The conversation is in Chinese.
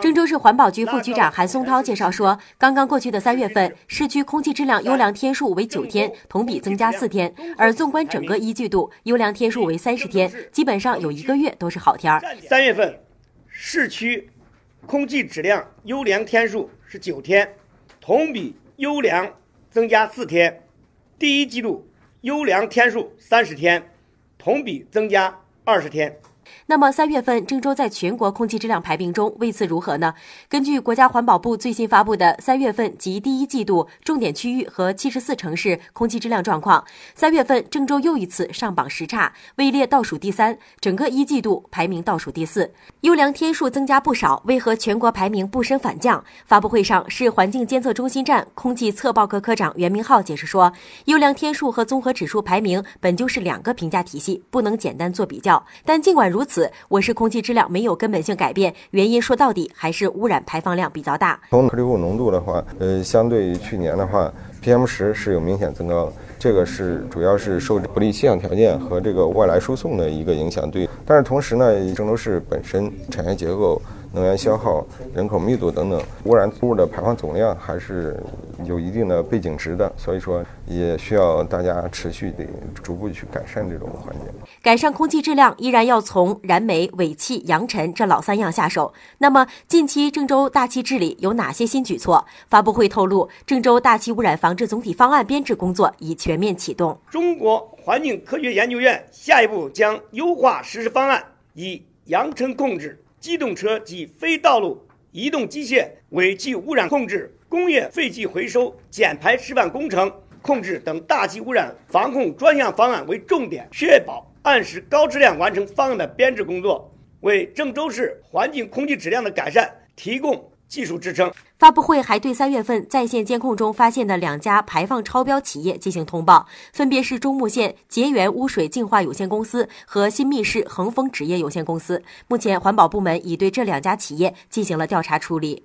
郑州市环保局副局长韩松涛介绍说，刚刚过去的三月份，市区空气质量优良天数为九天，同比增加四天。而纵观整个一季度，优良天数为三十天，基本上有一个月都是好天儿。三月份，市区空气质量优良天数是九天，同比优良增加四天。第一季度优良天数三十天，同比增加二十天。那么三月份郑州在全国空气质量排名中位次如何呢？根据国家环保部最新发布的三月份及第一季度重点区域和七十四城市空气质量状况，三月份郑州又一次上榜十差，位列倒数第三，整个一季度排名倒数第四，优良天数增加不少，为何全国排名不升反降？发布会上，市环境监测中心站空气测报科科长袁明浩解释说，优良天数和综合指数排名本就是两个评价体系，不能简单做比较。但尽管如此，我市空气质量没有根本性改变，原因说到底还是污染排放量比较大。从颗粒物浓度的话，呃，相对于去年的话，PM 十是有明显增高，这个是主要是受不利气象条件和这个外来输送的一个影响。对，但是同时呢，郑州市本身产业结构。能源消耗、人口密度等等，污染物的排放总量还是有一定的背景值的，所以说也需要大家持续的逐步去改善这种环境。改善空气质量依然要从燃煤、尾气、扬尘这老三样下手。那么，近期郑州大气治理有哪些新举措？发布会透露，郑州大气污染防治总体方案编制工作已全面启动。中国环境科学研究院下一步将优化实施方案，以扬尘控制。机动车及非道路移动机械尾气污染控制、工业废气回收减排示范工程控制等大气污染防控专项方案为重点，确保按时高质量完成方案的编制工作，为郑州市环境空气质量的改善提供。技术支撑。发布会还对三月份在线监控中发现的两家排放超标企业进行通报，分别是中牟县洁源污水净化有限公司和新密市恒丰纸业有限公司。目前，环保部门已对这两家企业进行了调查处理。